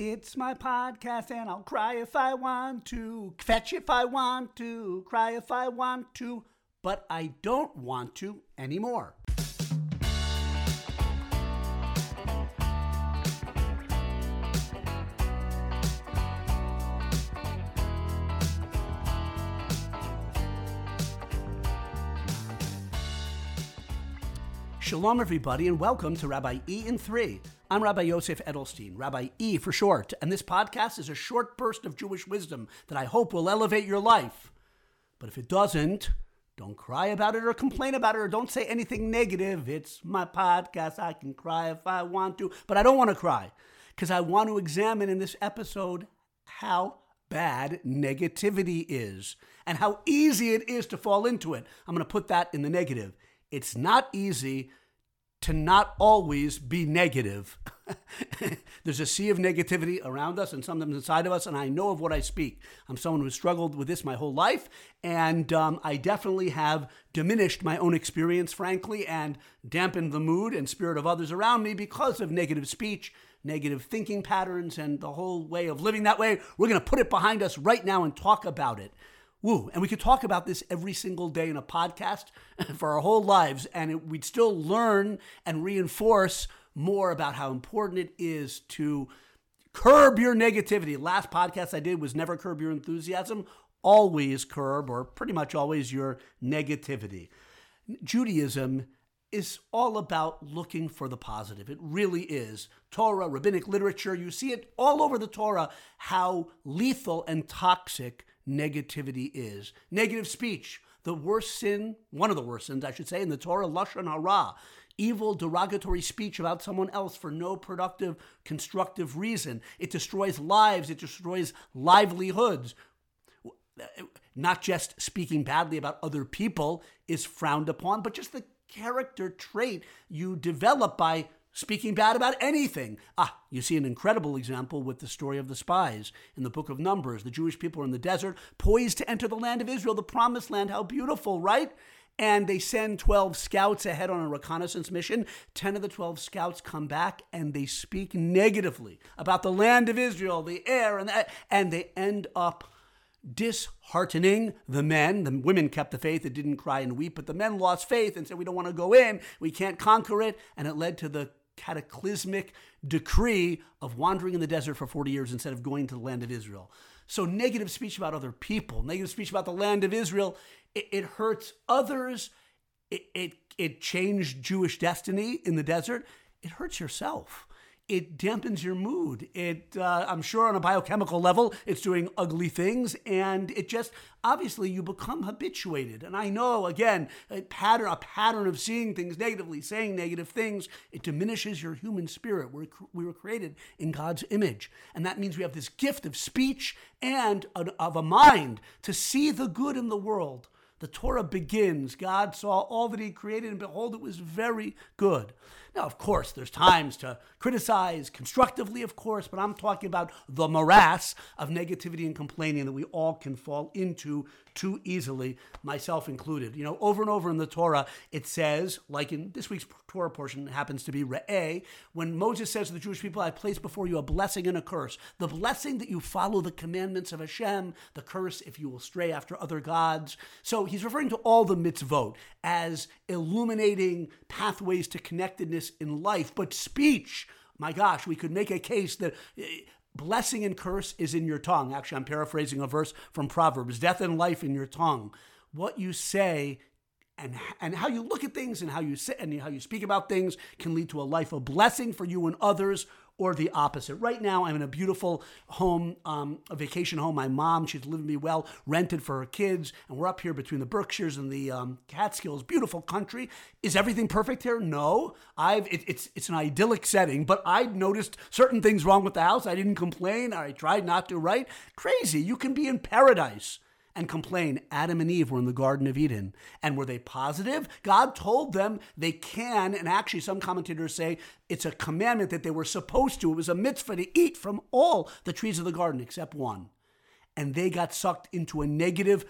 It's my podcast and I'll cry if I want to, fetch if I want to, cry if I want to, but I don't want to anymore. Shalom, everybody, and welcome to Rabbi E in 3. I'm Rabbi Yosef Edelstein, Rabbi E for short, and this podcast is a short burst of Jewish wisdom that I hope will elevate your life. But if it doesn't, don't cry about it or complain about it or don't say anything negative. It's my podcast. I can cry if I want to, but I don't want to cry because I want to examine in this episode how bad negativity is and how easy it is to fall into it. I'm going to put that in the negative. It's not easy to not always be negative. There's a sea of negativity around us and sometimes inside of us, and I know of what I speak. I'm someone who's struggled with this my whole life, and um, I definitely have diminished my own experience, frankly, and dampened the mood and spirit of others around me because of negative speech, negative thinking patterns, and the whole way of living that way. We're going to put it behind us right now and talk about it. Woo. And we could talk about this every single day in a podcast for our whole lives, and it, we'd still learn and reinforce more about how important it is to curb your negativity. Last podcast I did was never curb your enthusiasm, always curb, or pretty much always, your negativity. Judaism is all about looking for the positive. It really is. Torah, rabbinic literature, you see it all over the Torah how lethal and toxic negativity is. Negative speech, the worst sin, one of the worst sins, I should say, in the Torah, Lashon Hara, evil, derogatory speech about someone else for no productive, constructive reason. It destroys lives, it destroys livelihoods. Not just speaking badly about other people is frowned upon, but just the character trait you develop by speaking bad about anything. Ah, you see an incredible example with the story of the spies in the book of Numbers. The Jewish people are in the desert, poised to enter the land of Israel, the promised land. How beautiful, right? And they send 12 scouts ahead on a reconnaissance mission. 10 of the 12 scouts come back and they speak negatively about the land of Israel, the air, and that, and they end up disheartening the men. The women kept the faith, it didn't cry and weep, but the men lost faith and said, We don't want to go in, we can't conquer it. And it led to the cataclysmic decree of wandering in the desert for 40 years instead of going to the land of Israel. So, negative speech about other people, negative speech about the land of Israel, it, it hurts others. It, it, it changed Jewish destiny in the desert. It hurts yourself it dampens your mood. It, uh, I'm sure, on a biochemical level, it's doing ugly things, and it just obviously you become habituated. And I know, again, a pattern, a pattern of seeing things negatively, saying negative things, it diminishes your human spirit. We're, we were created in God's image, and that means we have this gift of speech and of a mind to see the good in the world. The Torah begins. God saw all that He created, and behold, it was very good. Now, of course, there's times to criticize constructively, of course, but I'm talking about the morass of negativity and complaining that we all can fall into too easily, myself included. You know, over and over in the Torah, it says, like in this week's Torah portion happens to be Re'eh, when Moses says to the Jewish people, I place before you a blessing and a curse. The blessing that you follow the commandments of Hashem, the curse if you will stray after other gods. So he's referring to all the mitzvot as illuminating pathways to connectedness in life, but speech. My gosh, we could make a case that eh, blessing and curse is in your tongue. Actually, I'm paraphrasing a verse from Proverbs death and life in your tongue. What you say and, and how you look at things and how you sit and how you speak about things can lead to a life of blessing for you and others or the opposite. Right now, I'm in a beautiful home, um, a vacation home. My mom, she's living me well, rented for her kids, and we're up here between the Berkshires and the um, Catskills. Beautiful country. Is everything perfect here? No. I've it, it's it's an idyllic setting, but I noticed certain things wrong with the house. I didn't complain. I tried not to. Right? Crazy. You can be in paradise and complain. Adam and Eve were in the Garden of Eden. And were they positive? God told them they can, and actually, some commentators say it's a commandment that they were supposed to. It was a mitzvah to eat from all the trees of the garden except one. And they got sucked into a negative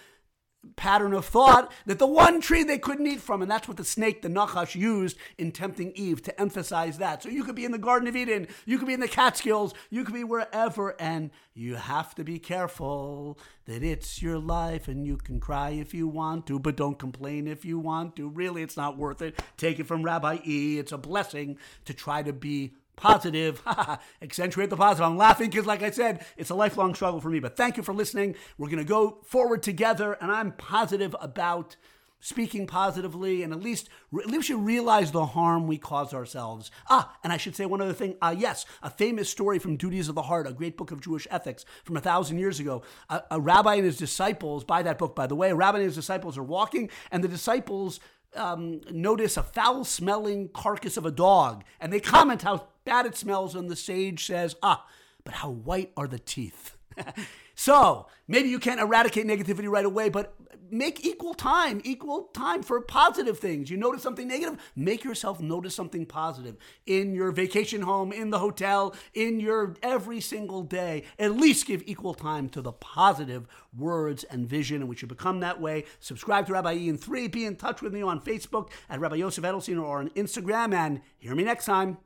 pattern of thought that the one tree they couldn't eat from, and that's what the snake, the Nachash, used in tempting Eve to emphasize that. So you could be in the Garden of Eden, you could be in the Catskills, you could be wherever, and you have to be careful that it's your life and you can cry if you want to, but don't complain if you want to. Really, it's not worth it. Take it from Rabbi E. It's a blessing to try to be positive, accentuate the positive. I'm laughing because, like I said, it's a lifelong struggle for me. But thank you for listening. We're going to go forward together, and I'm positive about speaking positively and at least at least you realize the harm we cause ourselves ah and i should say one other thing uh, yes a famous story from duties of the heart a great book of jewish ethics from a thousand years ago a, a rabbi and his disciples by that book by the way a rabbi and his disciples are walking and the disciples um, notice a foul smelling carcass of a dog and they comment how bad it smells, and the sage says, Ah, but how white are the teeth? so maybe you can't eradicate negativity right away, but make equal time, equal time for positive things. You notice something negative, make yourself notice something positive in your vacation home, in the hotel, in your every single day. At least give equal time to the positive words and vision, and we should become that way. Subscribe to Rabbi Ian 3. Be in touch with me on Facebook at Rabbi Yosef Edelstein or on Instagram, and hear me next time.